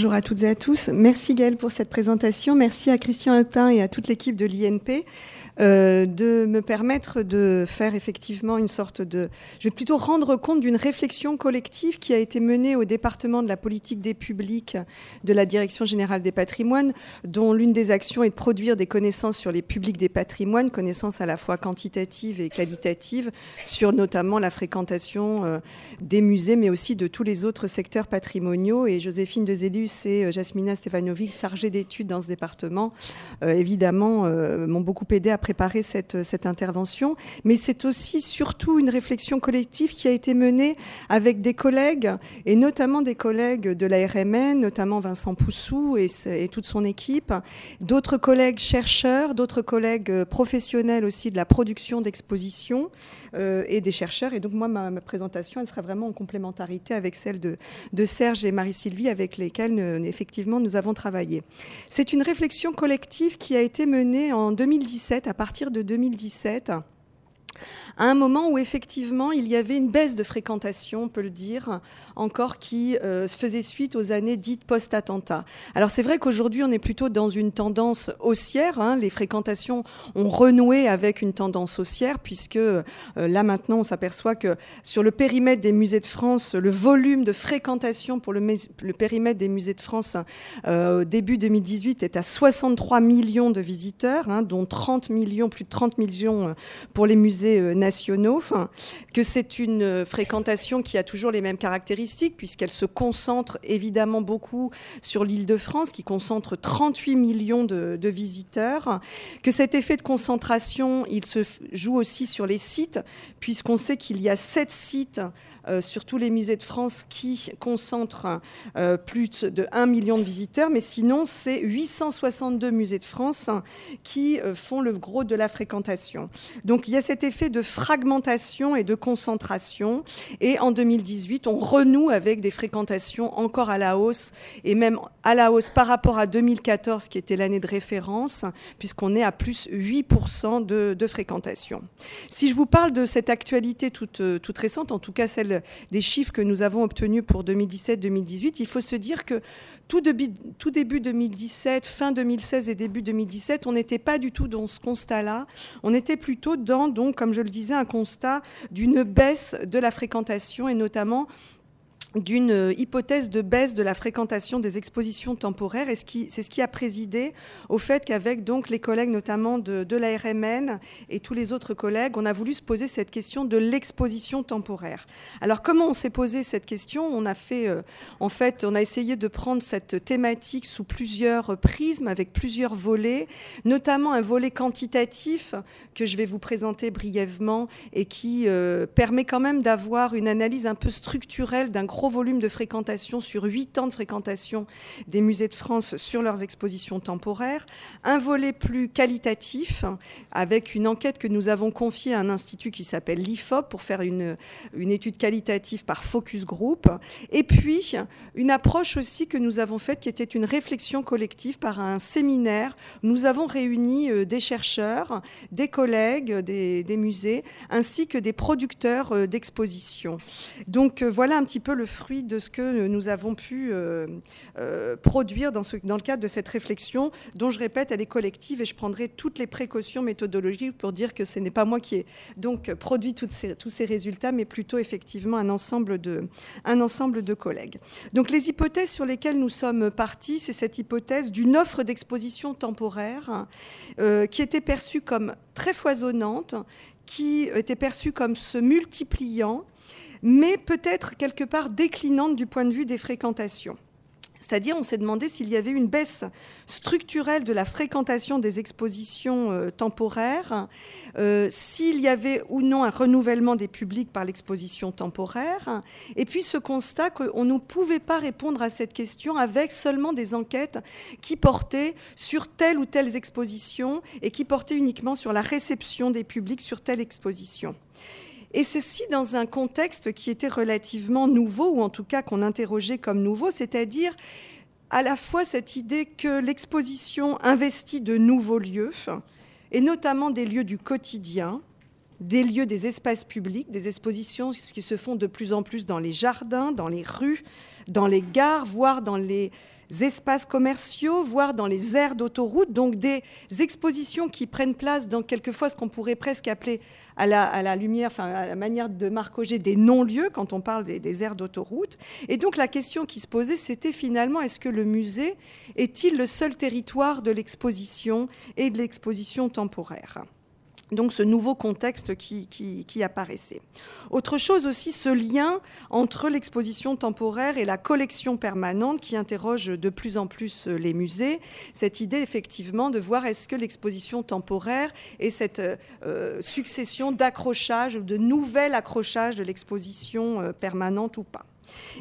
Bonjour à toutes et à tous. Merci Gaëlle pour cette présentation. Merci à Christian Altin et à toute l'équipe de l'INP. Euh, de me permettre de faire effectivement une sorte de... Je vais plutôt rendre compte d'une réflexion collective qui a été menée au département de la politique des publics de la Direction générale des patrimoines, dont l'une des actions est de produire des connaissances sur les publics des patrimoines, connaissances à la fois quantitatives et qualitatives, sur notamment la fréquentation euh, des musées, mais aussi de tous les autres secteurs patrimoniaux. Et Joséphine Dezelus et euh, Jasmina Stefanovic, chargées d'études dans ce département, évidemment, m'ont beaucoup aidé à préparer cette, intervention, mais c'est aussi surtout une réflexion collective qui a été menée avec des collègues, et notamment des collègues de la RMN, notamment Vincent Poussou et, toute son équipe, d'autres collègues chercheurs, d'autres collègues professionnels aussi de la production d'expositions euh, et des chercheurs. Et donc moi, ma, présentation, elle sera vraiment en complémentarité avec celle de, Serge et Marie-Sylvie, avec lesquels effectivement nous avons travaillé. C'est une réflexion collective qui a été menée en 2017 à partir de 2017 à un moment où effectivement il y avait une baisse de fréquentation, on peut le dire, encore qui euh, faisait suite aux années dites post-attentat. Alors c'est vrai qu'aujourd'hui on est plutôt dans une tendance haussière, hein. les fréquentations ont renoué avec une tendance haussière, puisque euh, là maintenant on s'aperçoit que sur le périmètre des musées de France, le volume de fréquentation pour le, périmètre des musées de France euh, au début 2018 est à 63 millions de visiteurs, hein, dont 30 millions, plus de 30 millions pour les musées nationaux que c'est une fréquentation qui a toujours les mêmes caractéristiques, puisqu'elle se concentre évidemment beaucoup sur l'île de France, qui concentre 38 millions de, de, visiteurs, que cet effet de concentration, il se joue aussi sur les sites, puisqu'on sait qu'il y a sept sites euh, sur tous les musées de France qui concentrent euh, plus de 1 million de visiteurs, mais sinon, c'est 862 musées de France qui euh, font le gros de la fréquentation. Donc il y a cet effet de fragmentation et de concentration. Et en 2018, on renoue avec des fréquentations encore à la hausse, et même à la hausse par rapport à 2014, qui était l'année de référence, puisqu'on est à plus 8% de, de, fréquentation. Si je vous parle de cette actualité toute, toute récente, en tout cas celle des chiffres que nous avons obtenus pour 2017-2018, il faut se dire que tout début, tout début 2017, fin 2016 et début 2017, on n'était pas du tout dans ce constat-là. On était plutôt dans, donc, comme je le disais, un constat d'une baisse de la fréquentation et notamment d'une euh, hypothèse de baisse de la fréquentation des expositions temporaires et c'est ce qui a présidé au fait qu'avec donc les collègues notamment de, de, la RMN et tous les autres collègues, on a voulu se poser cette question de l'exposition temporaire. Alors comment on s'est posé cette question? On a fait, euh, en fait, on a essayé de prendre cette thématique sous plusieurs prismes, avec plusieurs volets, notamment un volet quantitatif que je vais vous présenter brièvement et qui euh, permet quand même d'avoir une analyse un peu structurelle d'un gros volume de fréquentation sur huit ans de fréquentation des musées de France sur leurs expositions temporaires, un volet plus qualitatif avec une enquête que nous avons confiée à un institut qui s'appelle l'IFOP pour faire une, une étude qualitative par focus group, et puis une approche aussi que nous avons faite qui était une réflexion collective par un séminaire. Nous avons réuni euh, des chercheurs, des collègues des, des musées, ainsi que des producteurs euh, d'expositions. Donc euh, voilà un petit peu le fruit de ce que nous avons pu euh, euh, produire dans, ce, dans, le cadre de cette réflexion, dont je répète, elle est collective et je prendrai toutes les précautions méthodologiques pour dire que ce n'est pas moi qui ai donc produit toutes ces, tous ces résultats, mais plutôt effectivement un ensemble, de, un ensemble de collègues. Donc les hypothèses sur lesquelles nous sommes partis, c'est cette hypothèse d'une offre d'exposition temporaire euh, qui était perçue comme très foisonnante, qui était perçue comme se multipliant mais peut-être quelque part déclinante du point de vue des fréquentations. C'est-à-dire, on s'est demandé s'il y avait une baisse structurelle de la fréquentation des expositions euh, temporaires, euh, s'il y avait ou non un renouvellement des publics par l'exposition temporaire, et puis ce constat qu'on ne pouvait pas répondre à cette question avec seulement des enquêtes qui portaient sur telle ou telle exposition et qui portaient uniquement sur la réception des publics sur telle exposition. Et ceci dans un contexte qui était relativement nouveau, ou en tout cas qu'on interrogeait comme nouveau, c'est-à-dire à la fois cette idée que l'exposition investit de nouveaux lieux, et notamment des lieux du quotidien, des lieux des espaces publics, des expositions qui se font de plus en plus dans les jardins, dans les rues, dans les gares, voire dans les espaces commerciaux, voire dans les aires d'autoroute, donc des expositions qui prennent place dans quelquefois ce qu'on pourrait presque appeler à la, lumière, enfin à la manière de Marc Auger, des non-lieux quand on parle des, des aires d'autoroute. Et donc la question qui se posait, c'était finalement est-ce que le musée est-il le seul territoire de l'exposition et de l'exposition temporaire? Donc ce nouveau contexte qui, apparaissait. Autre chose aussi, ce lien entre l'exposition temporaire et la collection permanente qui interroge de plus en plus les musées. Cette idée effectivement de voir est-ce que l'exposition temporaire est cette euh, succession d'accrochages, de nouvel accrochage de l'exposition euh, permanente ou pas.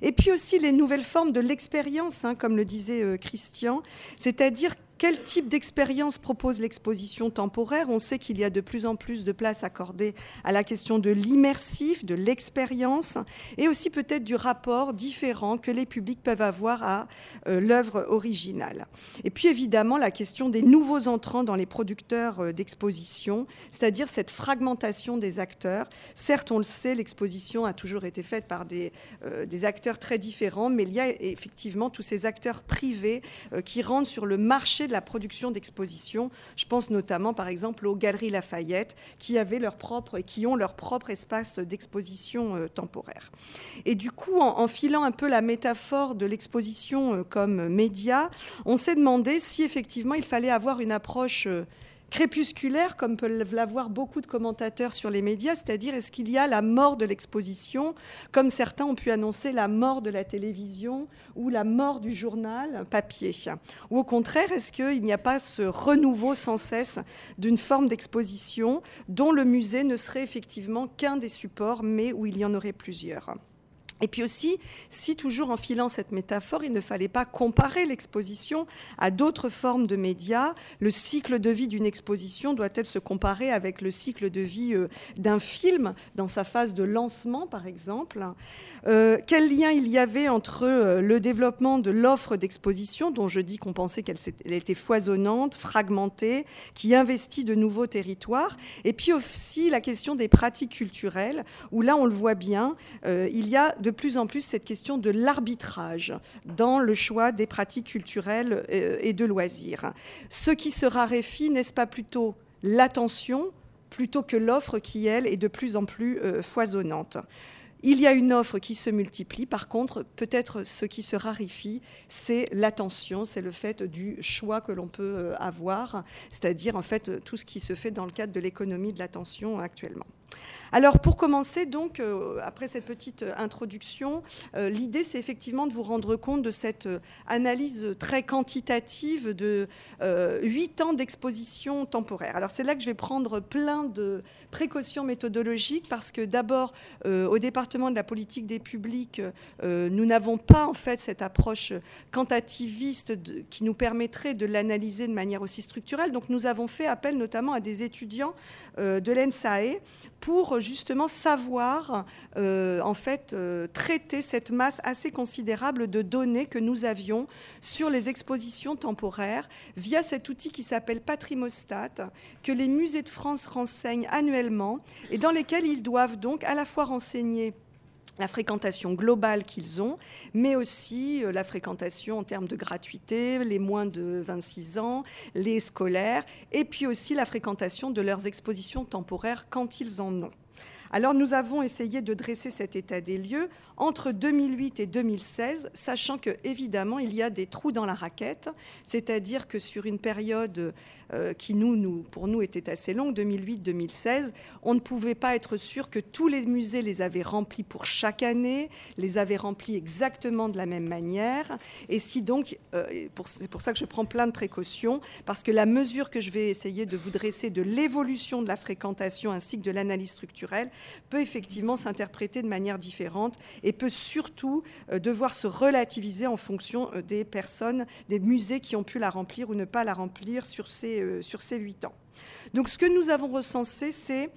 Et puis aussi les nouvelles formes de l'expérience, hein, comme le disait euh, Christian, c'est-à-dire quel type d'expérience propose l'exposition temporaire? On sait qu'il y a de plus en plus de place accordée à la question de l'immersif, de l'expérience, et aussi peut-être du rapport différent que les publics peuvent avoir à euh, l'œuvre originale. Et puis évidemment la question des nouveaux entrants dans les producteurs euh, d'exposition, c'est-à-dire cette fragmentation des acteurs. Certes, on le sait, l'exposition a toujours été faite par des, euh, des, acteurs très différents, mais il y a effectivement tous ces acteurs privés qui rentrent sur le marché de la production d'expositions. Je pense notamment, par exemple, aux Galeries Lafayette, qui avaient leur propre, qui ont leur propre espace d'exposition euh, temporaire. Et du coup, en, filant un peu la métaphore de l'exposition euh, comme média, on s'est demandé si effectivement il fallait avoir une approche euh, crépusculaire, comme peuvent l'avoir beaucoup de commentateurs sur les médias, c'est-à-dire est-ce qu'il y a la mort de l'exposition, comme certains ont pu annoncer la mort de la télévision ou la mort du journal papier? Ou au contraire, est-ce qu'il n'y a pas ce renouveau sans cesse d'une forme d'exposition dont le musée ne serait effectivement qu'un des supports, mais où il y en aurait plusieurs? Et puis aussi, si toujours en filant cette métaphore, il ne fallait pas comparer l'exposition à d'autres formes de médias, le cycle de vie d'une exposition doit-elle se comparer avec le cycle de vie euh, d'un film dans sa phase de lancement, par exemple? Euh, Quel lien il y avait entre euh, le développement de l'offre d'exposition, dont je dis qu'on pensait qu'elle était foisonnante, fragmentée, qui investit de nouveaux territoires, et puis aussi la question des pratiques culturelles, où là, on le voit bien, il y a plus en plus cette question de l'arbitrage dans le choix des pratiques culturelles euh, et de loisirs. Ce qui se raréfie, n'est-ce pas plutôt l'attention plutôt que l'offre qui, elle, est de plus en plus euh, foisonnante? Il y a une offre qui se multiplie. Par contre, peut-être ce qui se raréfie, c'est l'attention, c'est le fait du choix que l'on peut euh, avoir, c'est-à-dire en fait tout ce qui se fait dans le cadre de l'économie de l'attention actuellement. Alors pour commencer, donc, euh, après cette petite euh, introduction, euh, l'idée c'est effectivement de vous rendre compte de cette analyse très quantitative de huit ans d'exposition temporaire. Alors c'est là que je vais prendre plein de précautions méthodologiques parce que d'abord, au département de la politique des publics, nous n'avons pas en fait cette approche quantitativiste qui nous permettrait de l'analyser de manière aussi structurelle. Donc nous avons fait appel notamment à des étudiants de l'ENSAE pour justement savoir euh, en fait euh, traiter cette masse assez considérable de données que nous avions sur les expositions temporaires via cet outil qui s'appelle Patrimostat que les musées de France renseignent annuellement et dans lesquels ils doivent donc à la fois renseigner la fréquentation globale qu'ils ont, mais aussi euh, la fréquentation en termes de gratuité, les moins de 26 ans, les scolaires, et puis aussi la fréquentation de leurs expositions temporaires quand ils en ont. Alors nous avons essayé de dresser cet état des lieux entre 2008 et 2016, sachant que évidemment il y a des trous dans la raquette, c'est-à-dire que sur une période qui nous, pour nous était assez longue, 2008-2016, on ne pouvait pas être sûr que tous les musées les avaient remplis pour chaque année, les avaient remplis exactement de la même manière. Et si donc, euh, c'est pour ça que je prends plein de précautions, parce que la mesure que je vais essayer de vous dresser de l'évolution de la fréquentation ainsi que de l'analyse structurelle peut effectivement s'interpréter de manière différente et peut surtout euh, devoir se relativiser en fonction des personnes, des musées qui ont pu la remplir ou ne pas la remplir sur ces euh, sur ces huit ans. Donc ce que nous avons recensé, c'est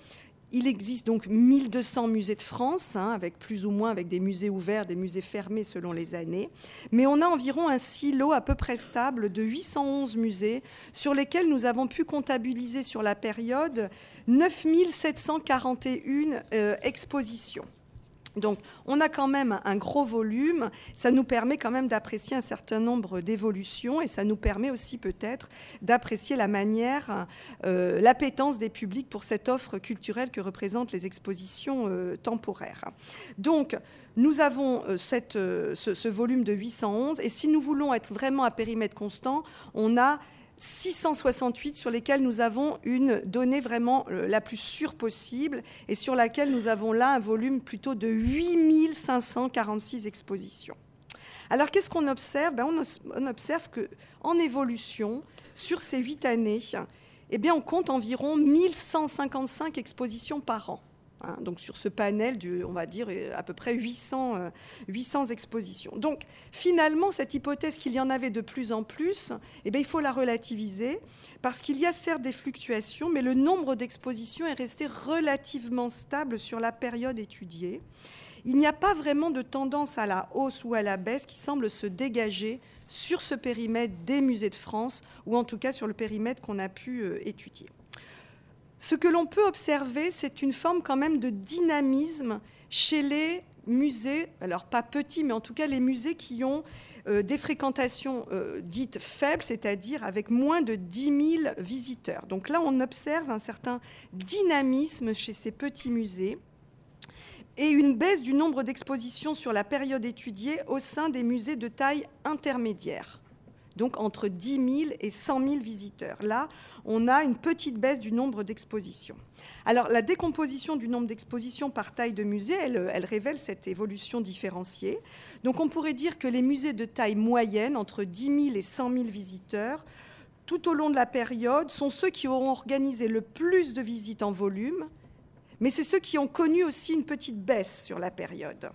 il existe donc 1200 musées de France, hein, avec plus ou moins avec des musées ouverts, des musées fermés selon les années. Mais on a environ un silo à peu près stable de 811 musées sur lesquels nous avons pu comptabiliser sur la période 9741 euh, expositions. Donc, on a quand même un gros volume. Ça nous permet quand même d'apprécier un certain nombre d'évolutions et ça nous permet aussi peut-être d'apprécier la manière, euh, l'appétence des publics pour cette offre culturelle que représentent les expositions euh, temporaires. Donc, nous avons euh, ce, ce volume de 811 et si nous voulons être vraiment à périmètre constant, on a 668 sur lesquels nous avons une donnée vraiment euh, la plus sûre possible et sur laquelle nous avons là un volume plutôt de 8546 expositions. Alors qu'est-ce qu'on observe? Ben, on, observe que en évolution, sur ces huit années, eh on compte environ 1155 expositions par an. Hein, donc sur ce panel, on va dire euh, à peu près 800, 800 euh, expositions. Donc finalement, cette hypothèse qu'il y en avait de plus en plus, eh bien, il faut la relativiser parce qu'il y a certes des fluctuations, mais le nombre d'expositions est resté relativement stable sur la période étudiée. Il n'y a pas vraiment de tendance à la hausse ou à la baisse qui semble se dégager sur ce périmètre des musées de France, ou en tout cas sur le périmètre qu'on a pu euh, étudier. Ce que l'on peut observer, c'est une forme quand même de dynamisme chez les musées, alors pas petits, mais en tout cas les musées qui ont euh, des fréquentations euh, dites faibles, c'est-à-dire avec moins de 10 000 visiteurs. Donc là, on observe un certain dynamisme chez ces petits musées et une baisse du nombre d'expositions sur la période étudiée au sein des musées de taille intermédiaire donc entre 10 000 et 100 000 visiteurs. Là, on a une petite baisse du nombre d'expositions. Alors, la décomposition du nombre d'expositions par taille de musée, elle, révèle cette évolution différenciée. Donc, on pourrait dire que les musées de taille moyenne, entre 10 000 et 100 000 visiteurs, tout au long de la période, sont ceux qui auront organisé le plus de visites en volume, mais c'est ceux qui ont connu aussi une petite baisse sur la période.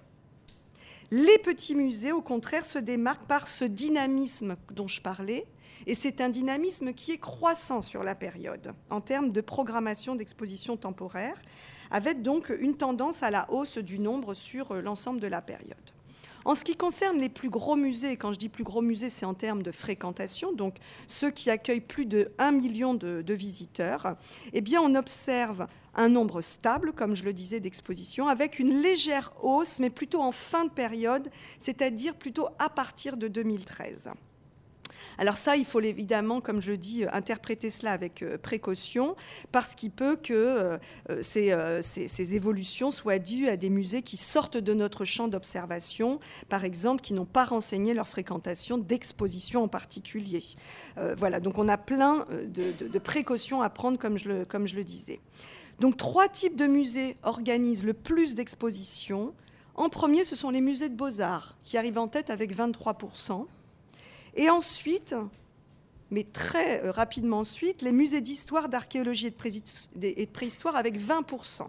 Les petits musées, au contraire, se démarquent par ce dynamisme dont je parlais, et c'est un dynamisme qui est croissant sur la période en termes de programmation d'exposition temporaire, avec donc une tendance à la hausse du nombre sur l'ensemble de la période. En ce qui concerne les plus gros musées, quand je dis plus gros musées, c'est en termes de fréquentation, donc ceux qui accueillent plus de 1 million de, visiteurs, eh bien on observe un nombre stable, comme je le disais, d'expositions, avec une légère hausse, mais plutôt en fin de période, c'est-à-dire plutôt à partir de 2013. Alors ça, il faut évidemment, comme je le dis, euh, interpréter cela avec euh, précaution, parce qu'il peut que euh, ces, évolutions soient dues à des musées qui sortent de notre champ d'observation, par exemple, qui n'ont pas renseigné leur fréquentation d'exposition en particulier. voilà, donc on a plein de, précautions à prendre, comme je le disais. Donc trois types de musées organisent le plus d'expositions. En premier, ce sont les musées de beaux-arts, qui arrivent en tête avec 23% et ensuite, mais très euh, rapidement ensuite, les musées d'histoire, d'archéologie et de préhistoire avec 20%.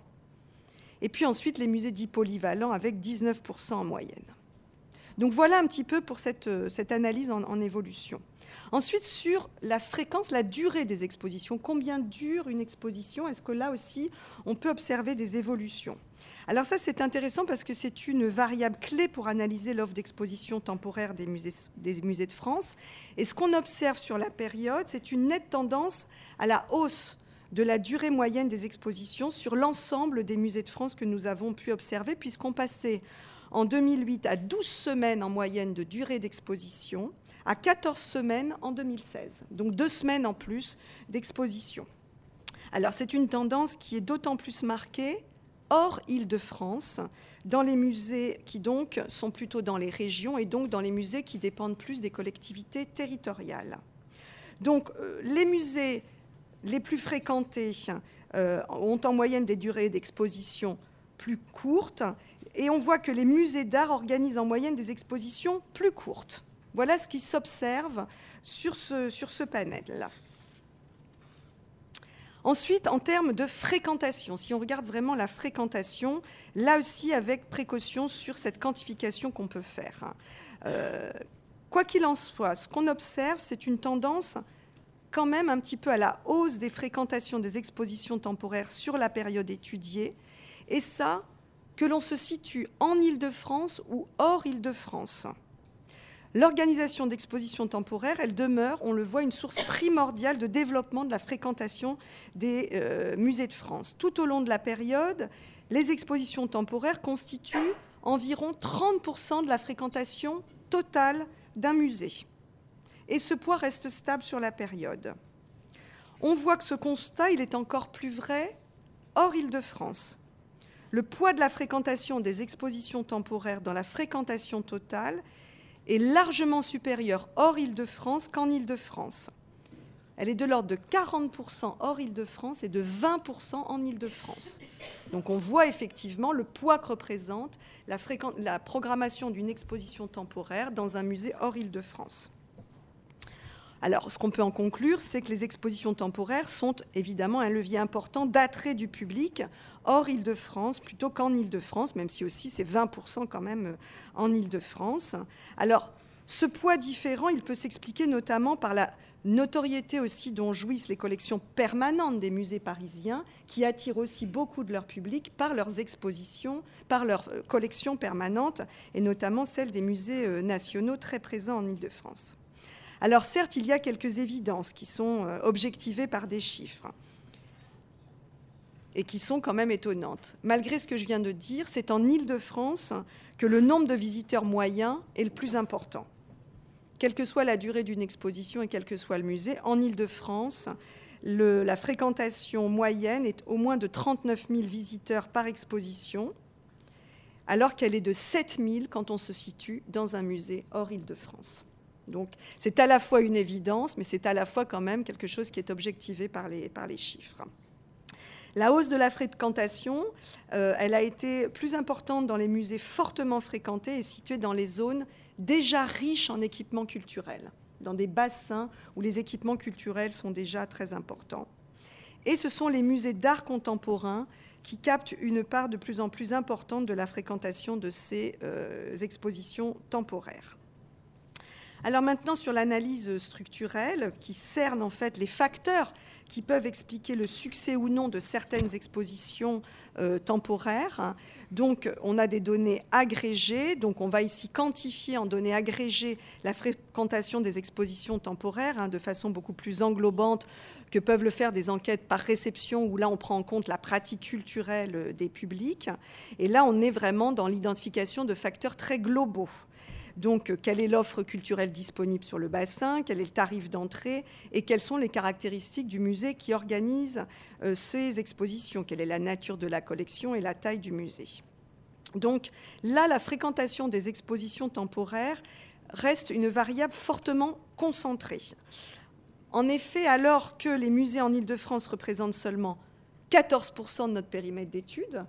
Et puis ensuite, les musées dits polyvalents avec 19% en moyenne. Donc voilà un petit peu pour cette, euh, analyse en, en, évolution. Ensuite, sur la fréquence, la durée des expositions. Combien dure une exposition? Est-ce que là aussi, on peut observer des évolutions? Alors ça, c'est intéressant parce que c'est une variable clé pour analyser l'offre d'exposition temporaire des musées, des musées de France. Et ce qu'on observe sur la période, c'est une nette tendance à la hausse de la durée moyenne des expositions sur l'ensemble des musées de France que nous avons pu observer, puisqu'on passait en 2008 à 12 semaines en moyenne de durée d'exposition, à 14 semaines en 2016. Donc deux semaines en plus d'exposition. Alors c'est une tendance qui est d'autant plus marquée hors Île-de-France, dans les musées qui donc sont plutôt dans les régions et donc dans les musées qui dépendent plus des collectivités territoriales. Donc euh, les musées les plus fréquentés euh, ont en moyenne des durées d'exposition plus courtes et on voit que les musées d'art organisent en moyenne des expositions plus courtes. Voilà ce qui s'observe sur ce, panel-là. Ensuite, en termes de fréquentation, si on regarde vraiment la fréquentation, là aussi avec précaution sur cette quantification qu'on peut faire. Euh, quoi qu'il en soit, ce qu'on observe, c'est une tendance quand même un petit peu à la hausse des fréquentations des expositions temporaires sur la période étudiée, et ça, que l'on se situe en Île-de-France ou hors Île-de-France. L'organisation d'expositions temporaires, elle demeure, on le voit, une source primordiale de développement de la fréquentation des euh, musées de France. Tout au long de la période, les expositions temporaires constituent environ 30% de la fréquentation totale d'un musée. Et ce poids reste stable sur la période. On voit que ce constat, il est encore plus vrai hors Île-de-France. Le poids de la fréquentation des expositions temporaires dans la fréquentation totale est largement supérieur hors Île-de-France qu'en Île-de-France. Elle est de l'ordre de 40% hors Île-de-France et de 20% en Île-de-France. Donc on voit effectivement le poids que représente la, la programmation d'une exposition temporaire dans un musée hors Île-de-France. Alors, ce qu'on peut en conclure, c'est que les expositions temporaires sont évidemment un levier important d'attrait du public hors Île-de-France plutôt qu'en Île-de-France, même si aussi c'est 20% quand même euh, en Île-de-France. Alors, ce poids différent, il peut s'expliquer notamment par la notoriété aussi dont jouissent les collections permanentes des musées parisiens, qui attirent aussi beaucoup de leur public par leurs expositions, par leurs euh, collections permanentes, et notamment celles des musées euh, nationaux très présents en Île-de-France. Alors certes, il y a quelques évidences qui sont euh, objectivées par des chiffres et qui sont quand même étonnantes. Malgré ce que je viens de dire, c'est en Île-de-France que le nombre de visiteurs moyens est le plus important. Quelle que soit la durée d'une exposition et quel que soit le musée, en Île-de-France, la fréquentation moyenne est au moins de 39 000 visiteurs par exposition, alors qu'elle est de 7 000 quand on se situe dans un musée hors Île-de-France. Donc c'est à la fois une évidence, mais c'est à la fois quand même quelque chose qui est objectivé par les, par les chiffres. La hausse de la fréquentation, euh, elle a été plus importante dans les musées fortement fréquentés et situés dans les zones déjà riches en équipements culturels, dans des bassins où les équipements culturels sont déjà très importants. Et ce sont les musées d'art contemporain qui captent une part de plus en plus importante de la fréquentation de ces euh, expositions temporaires. Alors maintenant sur l'analyse structurelle qui cerne en fait les facteurs qui peuvent expliquer le succès ou non de certaines expositions euh, temporaires. Donc, on a des données agrégées. Donc, on va ici quantifier en données agrégées la fréquentation des expositions temporaires hein, de façon beaucoup plus englobante que peuvent le faire des enquêtes par réception où là, on prend en compte la pratique culturelle euh, des publics. Et là, on est vraiment dans l'identification de facteurs très globaux. Donc, euh, quelle est l'offre culturelle disponible sur le bassin, quel est le tarif d'entrée et quelles sont les caractéristiques du musée qui organise euh, ces expositions, quelle est la nature de la collection et la taille du musée? Donc là, la fréquentation des expositions temporaires reste une variable fortement concentrée. En effet, alors que les musées en Île-de-France représentent seulement 14% de notre périmètre d'études,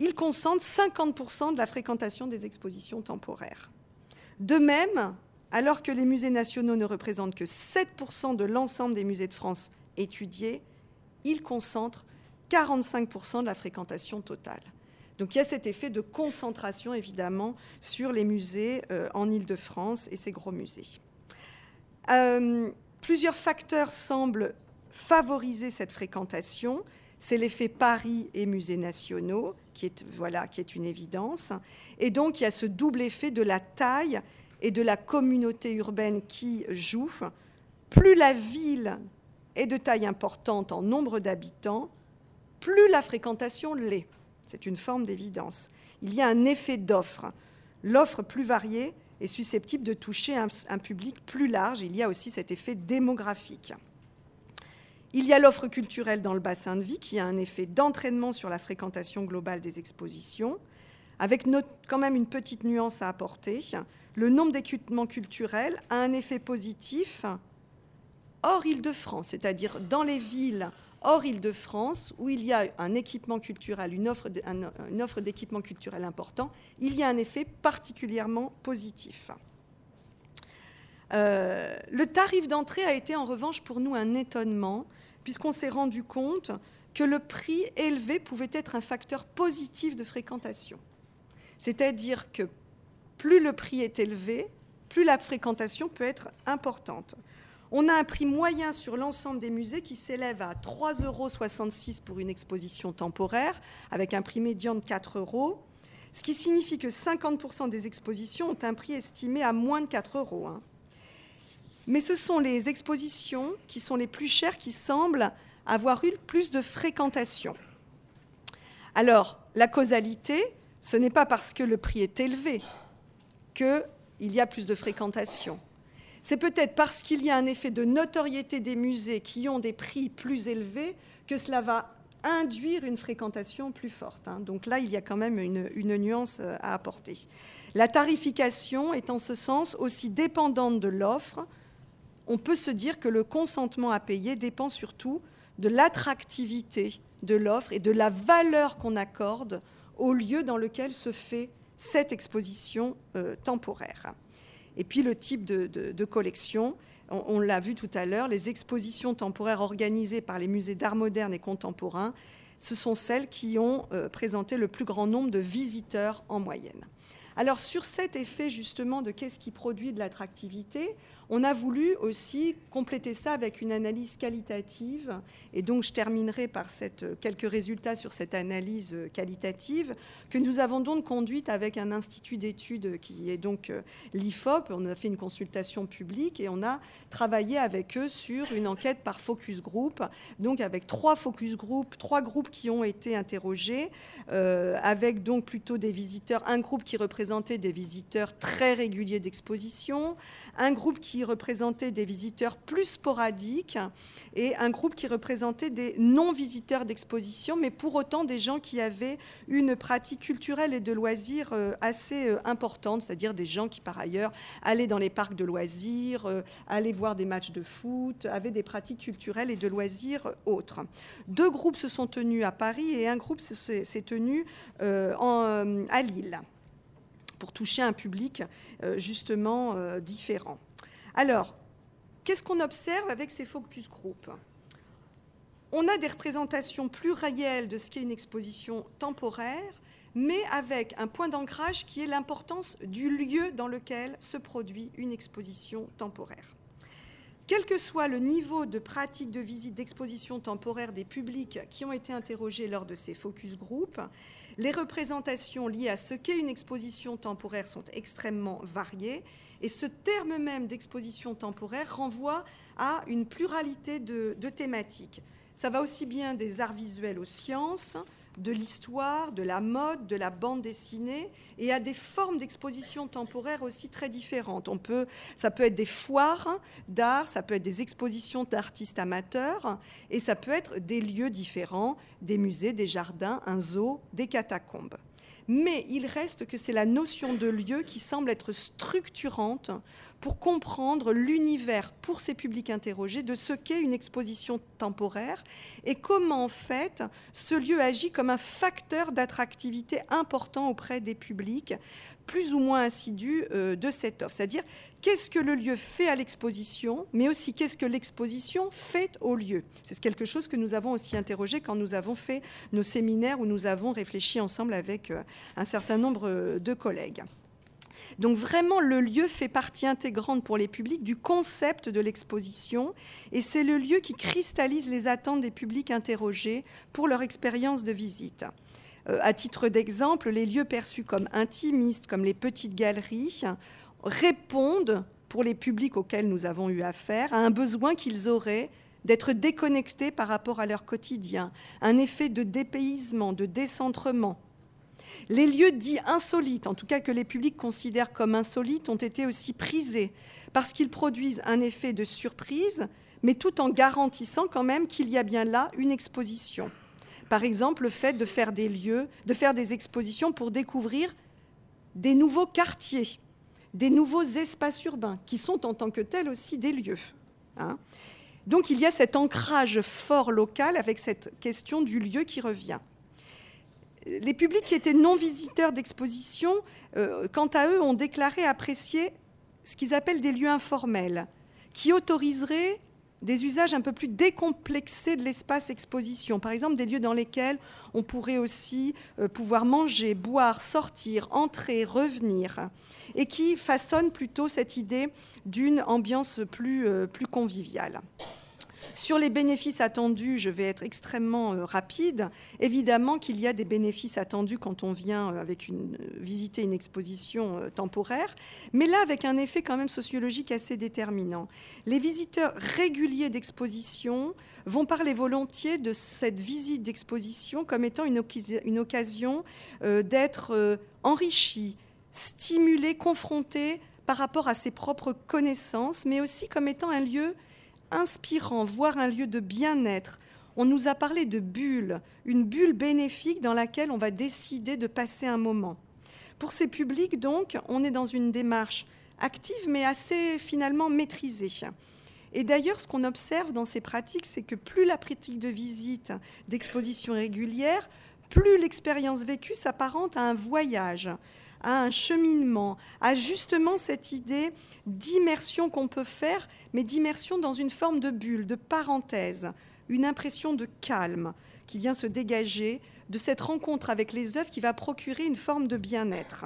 il concentre 50% de la fréquentation des expositions temporaires. De même, alors que les musées nationaux ne représentent que 7% de l'ensemble des musées de France étudiés, il concentre 45% de la fréquentation totale. Donc il y a cet effet de concentration, évidemment, sur les musées euh, en Île-de-France et ces gros musées. Euh, plusieurs facteurs semblent favoriser cette fréquentation. C'est l'effet Paris et musées nationaux, qui est, voilà, qui est une évidence. Et donc, il y a ce double effet de la taille et de la communauté urbaine qui joue. Plus la ville est de taille importante en nombre d'habitants, plus la fréquentation l'est. C'est une forme d'évidence. Il y a un effet d'offre. L'offre plus variée est susceptible de toucher un public plus large. Il y a aussi cet effet démographique. Il y a l'offre culturelle dans le bassin de vie qui a un effet d'entraînement sur la fréquentation globale des expositions, avec quand même une petite nuance à apporter. Le nombre d'équipements culturels a un effet positif hors Île-de-France, c'est-à-dire dans les villes hors Île-de-France, où il y a un équipement culturel, une offre, d'équipement culturel important, il y a un effet particulièrement positif. Euh, le tarif d'entrée a été en revanche pour nous un étonnement, puisqu'on s'est rendu compte que le prix élevé pouvait être un facteur positif de fréquentation. C'est-à-dire que plus le prix est élevé, plus la fréquentation peut être importante. On a un prix moyen sur l'ensemble des musées qui s'élève à 3,66 euros pour une exposition temporaire, avec un prix médian de 4 euros, ce qui signifie que 50% des expositions ont un prix estimé à moins de 4 euros. Hein mais ce sont les expositions qui sont les plus chères qui semblent avoir eu plus de fréquentation. Alors, la causalité, ce n'est pas parce que le prix est élevé qu'il y a plus de fréquentation. C'est peut-être parce qu'il y a un effet de notoriété des musées qui ont des prix plus élevés que cela va induire une fréquentation plus forte. Hein. Donc là, il y a quand même une, une, nuance euh, à apporter. La tarification est en ce sens aussi dépendante de l'offre. On peut se dire que le consentement à payer dépend surtout de l'attractivité de l'offre et de la valeur qu'on accorde au lieu dans lequel se fait cette exposition euh, temporaire. Et puis le type de, collection, on, l'a vu tout à l'heure, les expositions temporaires organisées par les musées d'art moderne et contemporain, ce sont celles qui ont euh, présenté le plus grand nombre de visiteurs en moyenne. Alors sur cet effet justement de qu'est-ce qui produit de l'attractivité, on a voulu aussi compléter ça avec une analyse qualitative. Et donc, je terminerai par quelques résultats sur cette analyse qualitative que nous avons donc conduite avec un institut d'études qui est donc euh, l'IFOP. On a fait une consultation publique et on a travaillé avec eux sur une enquête par focus group. Donc, avec trois focus group, trois groupes qui ont été interrogés, euh, avec donc plutôt des visiteurs, un groupe qui représentait des visiteurs très réguliers d'exposition, un groupe qui représentait des visiteurs plus sporadiques et un groupe qui représentait des non-visiteurs d'exposition, mais pour autant des gens qui avaient une pratique culturelle et de loisirs euh, assez euh, importante, c'est-à-dire des gens qui par ailleurs allaient dans les parcs de loisirs, euh, allaient voir des matchs de foot, avaient des pratiques culturelles et de loisirs autres. Deux groupes se sont tenus à Paris et un groupe s'est tenu à Lille pour toucher un public justement différent. Alors, qu'est-ce qu'on observe avec ces focus group On a des représentations plus réelles de ce qu'est une exposition temporaire, mais avec un point d'ancrage qui est l'importance du lieu dans lequel se produit une exposition temporaire. Quel que soit le niveau de pratique de visite d'exposition temporaire des publics qui ont été interrogés lors de ces focus group, les représentations liées à ce qu'est une exposition temporaire sont extrêmement variées et ce terme même d'exposition temporaire renvoie à une pluralité de, thématiques. Ça va aussi bien des arts visuels aux sciences, de l'histoire, de la mode, de la bande dessinée, et à des formes d'exposition temporaire aussi très différentes. On peut, ça peut être des foires d'art, ça peut être des expositions d'artistes amateurs, et ça peut être des lieux différents, des musées, des jardins, un zoo, des catacombes mais il reste que c'est la notion de lieu qui semble être structurante pour comprendre l'univers pour ces publics interrogés de ce qu'est une exposition temporaire et comment en fait ce lieu agit comme un facteur d'attractivité important auprès des publics plus ou moins assidus euh, de cette offre. C'est-à-dire qu'est-ce que le lieu fait à l'exposition, mais aussi qu'est-ce que l'exposition fait au lieu. C'est quelque chose que nous avons aussi interrogé quand nous avons fait nos séminaires où nous avons réfléchi ensemble avec euh, un certain nombre euh, de collègues. Donc vraiment, le lieu fait partie intégrante pour les publics du concept de l'exposition et c'est le lieu qui cristallise les attentes des publics interrogés pour leur expérience de visite. Euh, à titre d'exemple, les lieux perçus comme intimistes, comme les petites galeries, répondent, pour les publics auxquels nous avons eu affaire, à un besoin qu'ils auraient d'être déconnectés par rapport à leur quotidien, un effet de dépaysement, de décentrement. Les lieux dits insolites, en tout cas que les publics considèrent comme insolites, ont été aussi prisés parce qu'ils produisent un effet de surprise, mais tout en garantissant quand même qu'il y a bien là une exposition. Par exemple, le fait de faire des lieux, de faire des expositions pour découvrir des nouveaux quartiers, des nouveaux espaces urbains, qui sont en tant que tels aussi des lieux. Hein. Donc il y a cet ancrage fort local avec cette question du lieu qui revient. Les publics qui étaient non visiteurs d'exposition, euh, quant à eux, ont déclaré apprécier ce qu'ils appellent des lieux informels, qui autoriseraient des usages un peu plus décomplexés de l'espace exposition. Par exemple, des lieux dans lesquels on pourrait aussi euh, pouvoir manger, boire, sortir, entrer, revenir, et qui façonnent plutôt cette idée d'une ambiance plus, euh, plus conviviale. Sur les bénéfices attendus, je vais être extrêmement euh, rapide. Évidemment qu'il y a des bénéfices attendus quand on vient euh, avec une, visiter une exposition temporaire, mais là avec un effet quand même sociologique assez déterminant. Les visiteurs réguliers d'exposition vont parler volontiers de cette visite d'exposition comme étant une occasion d'être enrichi, stimulé, confronté par rapport à ses propres connaissances, mais aussi comme étant un lieu inspirant, voire un lieu de bien-être. On nous a parlé de bulle, une bulle bénéfique dans laquelle on va décider de passer un moment. Pour ces publics, donc, on est dans une démarche active, mais assez finalement maîtrisée. Et d'ailleurs, ce qu'on observe dans ces pratiques, c'est que plus la pratique de visite, d'exposition régulière, plus l'expérience vécue s'apparente à un voyage, à un cheminement, à justement cette idée d'immersion qu'on peut faire, mais d'immersion dans une forme de bulle, de parenthèse, une impression de calme qui vient se dégager de cette rencontre avec les œuvres qui va procurer une forme de bien-être.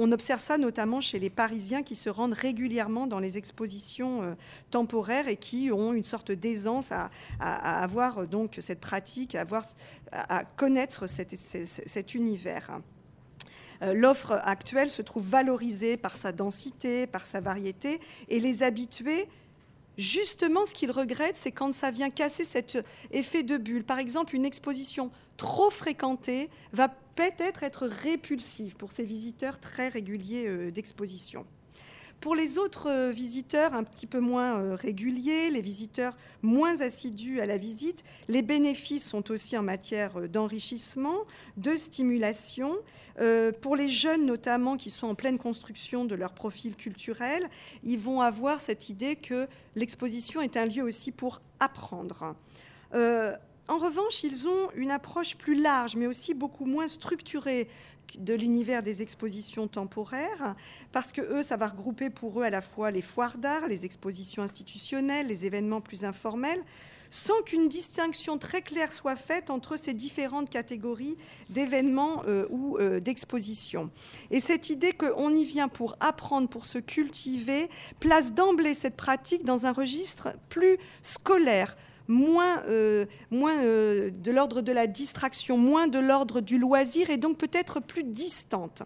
On observe ça notamment chez les Parisiens qui se rendent régulièrement dans les expositions euh, temporaires et qui ont une sorte d'aisance à, avoir euh, donc cette pratique, à, avoir, à connaître cet univers. Euh, l'offre actuelle se trouve valorisée par sa densité, par sa variété, et les habitués Justement, ce qu'ils regrettent, c'est quand ça vient casser cet effet de bulle. Par exemple, une exposition trop fréquentée va peut-être être répulsive pour ces visiteurs très réguliers euh, d'exposition. Pour les autres euh, visiteurs un petit peu moins euh, réguliers, les visiteurs moins assidus à la visite, les bénéfices sont aussi en matière euh, d'enrichissement, de stimulation. Pour les jeunes notamment qui sont en pleine construction de leur profil culturel, ils vont avoir cette idée que l'exposition est un lieu aussi pour apprendre. En revanche, ils ont une approche plus large, mais aussi beaucoup moins structurée de l'univers des expositions temporaires, parce que eux, ça va regrouper pour eux à la fois les foires d'art, les expositions institutionnelles, les événements plus informels, sans qu'une distinction très claire soit faite entre ces différentes catégories d'événements euh, ou euh, d'expositions. Et cette idée qu'on y vient pour apprendre, pour se cultiver, place d'emblée cette pratique dans un registre plus scolaire, moins, euh, euh, de l'ordre de la distraction, moins de l'ordre du loisir et donc peut-être plus distante.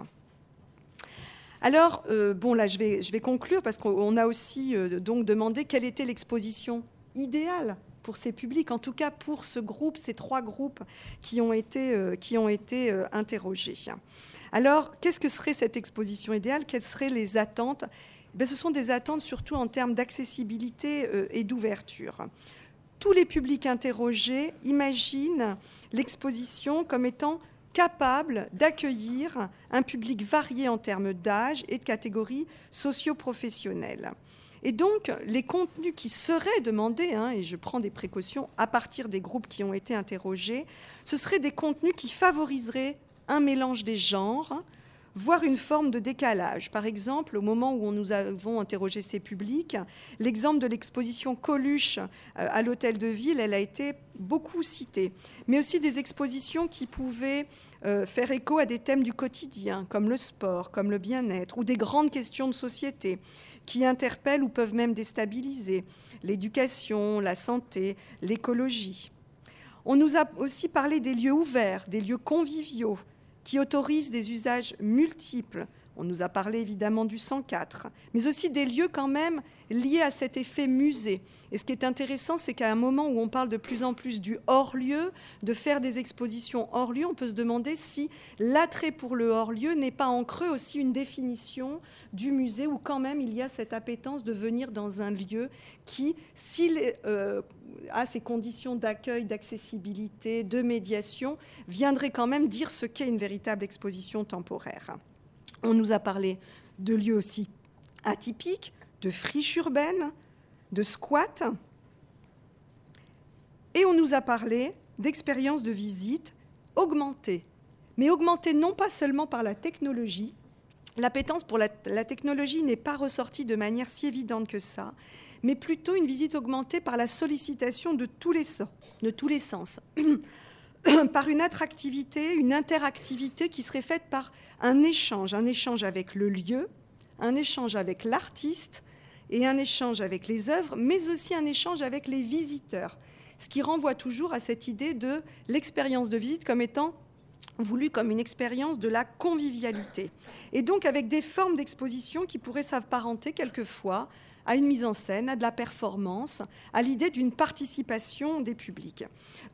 Alors, euh, bon, là, je vais, conclure parce qu'on a aussi donc demandé quelle était l'exposition idéale pour ces publics, en tout cas pour ce groupe, ces trois groupes qui ont été, interrogés. Alors, qu'est-ce que serait cette exposition idéale? Quelles seraient les attentes? Ben, Ce sont des attentes surtout en termes d'accessibilité et d'ouverture tous les publics interrogés imaginent l'exposition comme étant capable d'accueillir un public varié en termes d'âge et de catégories socio-professionnelles. Et donc, les contenus qui seraient demandés, hein, et je prends des précautions à partir des groupes qui ont été interrogés, ce seraient des contenus qui favoriseraient un mélange des genres, voire une forme de décalage. Par exemple, au moment où nous avons interrogé ces publics, l'exemple de l'exposition Coluche euh, à l'hôtel de ville, elle a été beaucoup citée, mais aussi des expositions qui pouvaient euh, faire écho à des thèmes du quotidien, comme le sport, comme le bien-être, ou des grandes questions de société qui interpellent ou peuvent même déstabiliser l'éducation, la santé, l'écologie. On nous a aussi parlé des lieux ouverts, des lieux conviviaux, qui autorise des usages multiples. On nous a parlé évidemment du 104, mais aussi des lieux quand même liés à cet effet musée. Et ce qui est intéressant, c'est qu'à un moment où on parle de plus en plus du hors-lieu, de faire des expositions hors-lieu, on peut se demander si l'attrait pour le hors-lieu n'est pas en creux aussi une définition du musée, où quand même il y a cette appétence de venir dans un lieu qui, s'il euh, a ces conditions d'accueil, d'accessibilité, de médiation, viendrait quand même dire ce qu'est une véritable exposition temporaire. On nous a parlé de lieux aussi atypiques, de friches urbaines, de squats, et on nous a parlé d'expériences de visite augmentées, mais augmentées non pas seulement par la technologie, l'appétence pour la, technologie n'est pas ressortie de manière si évidente que ça, mais plutôt une visite augmentée par la sollicitation de tous les sens. par une attractivité, une interactivité qui serait faite par un échange, un échange avec le lieu, un échange avec l'artiste et un échange avec les œuvres, mais aussi un échange avec les visiteurs. Ce qui renvoie toujours à cette idée de l'expérience de visite comme étant voulu comme une expérience de la convivialité. Et donc avec des formes d'exposition qui pourraient s'apparenter quelquefois à une mise en scène, à de la performance, à l'idée d'une participation des publics.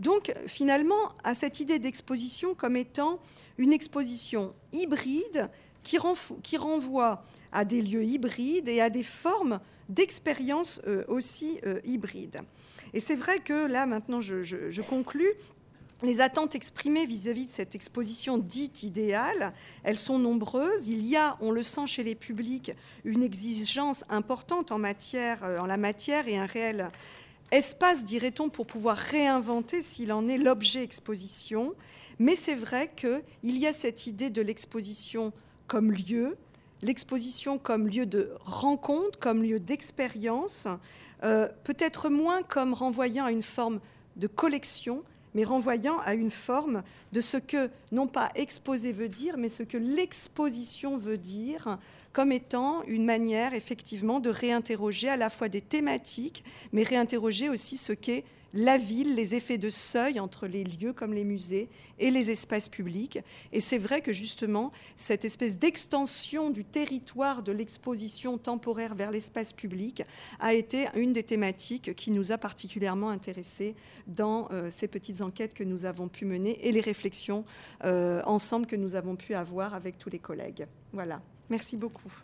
Donc finalement à cette idée d'exposition comme étant une exposition hybride qui, renvoie à des lieux hybrides et à des formes d'expérience euh, aussi euh, hybrides. Et c'est vrai que là maintenant je, je conclus les attentes exprimées vis-à-vis de cette exposition dite idéale, elles sont nombreuses. Il y a, on le sent chez les publics, une exigence importante en, matière, euh, en la matière et un réel espace, dirait-on, pour pouvoir réinventer, s'il en est, l'objet exposition. Mais c'est vrai qu'il y a cette idée de l'exposition comme lieu, l'exposition comme lieu de rencontre, comme lieu d'expérience, euh, peut-être moins comme renvoyant à une forme de collection, mais renvoyant à une forme de ce que, non pas exposer veut dire, mais ce que l'exposition veut dire, comme étant une manière effectivement de réinterroger à la fois des thématiques, mais réinterroger aussi ce qu'est la ville, les effets de seuil entre les lieux comme les musées et les espaces publics. Et c'est vrai que justement, cette espèce d'extension du territoire de l'exposition temporaire vers l'espace public a été une des thématiques qui nous a particulièrement intéressés dans euh, ces petites enquêtes que nous avons pu mener et les réflexions euh, ensemble que nous avons pu avoir avec tous les collègues. Voilà. Merci beaucoup.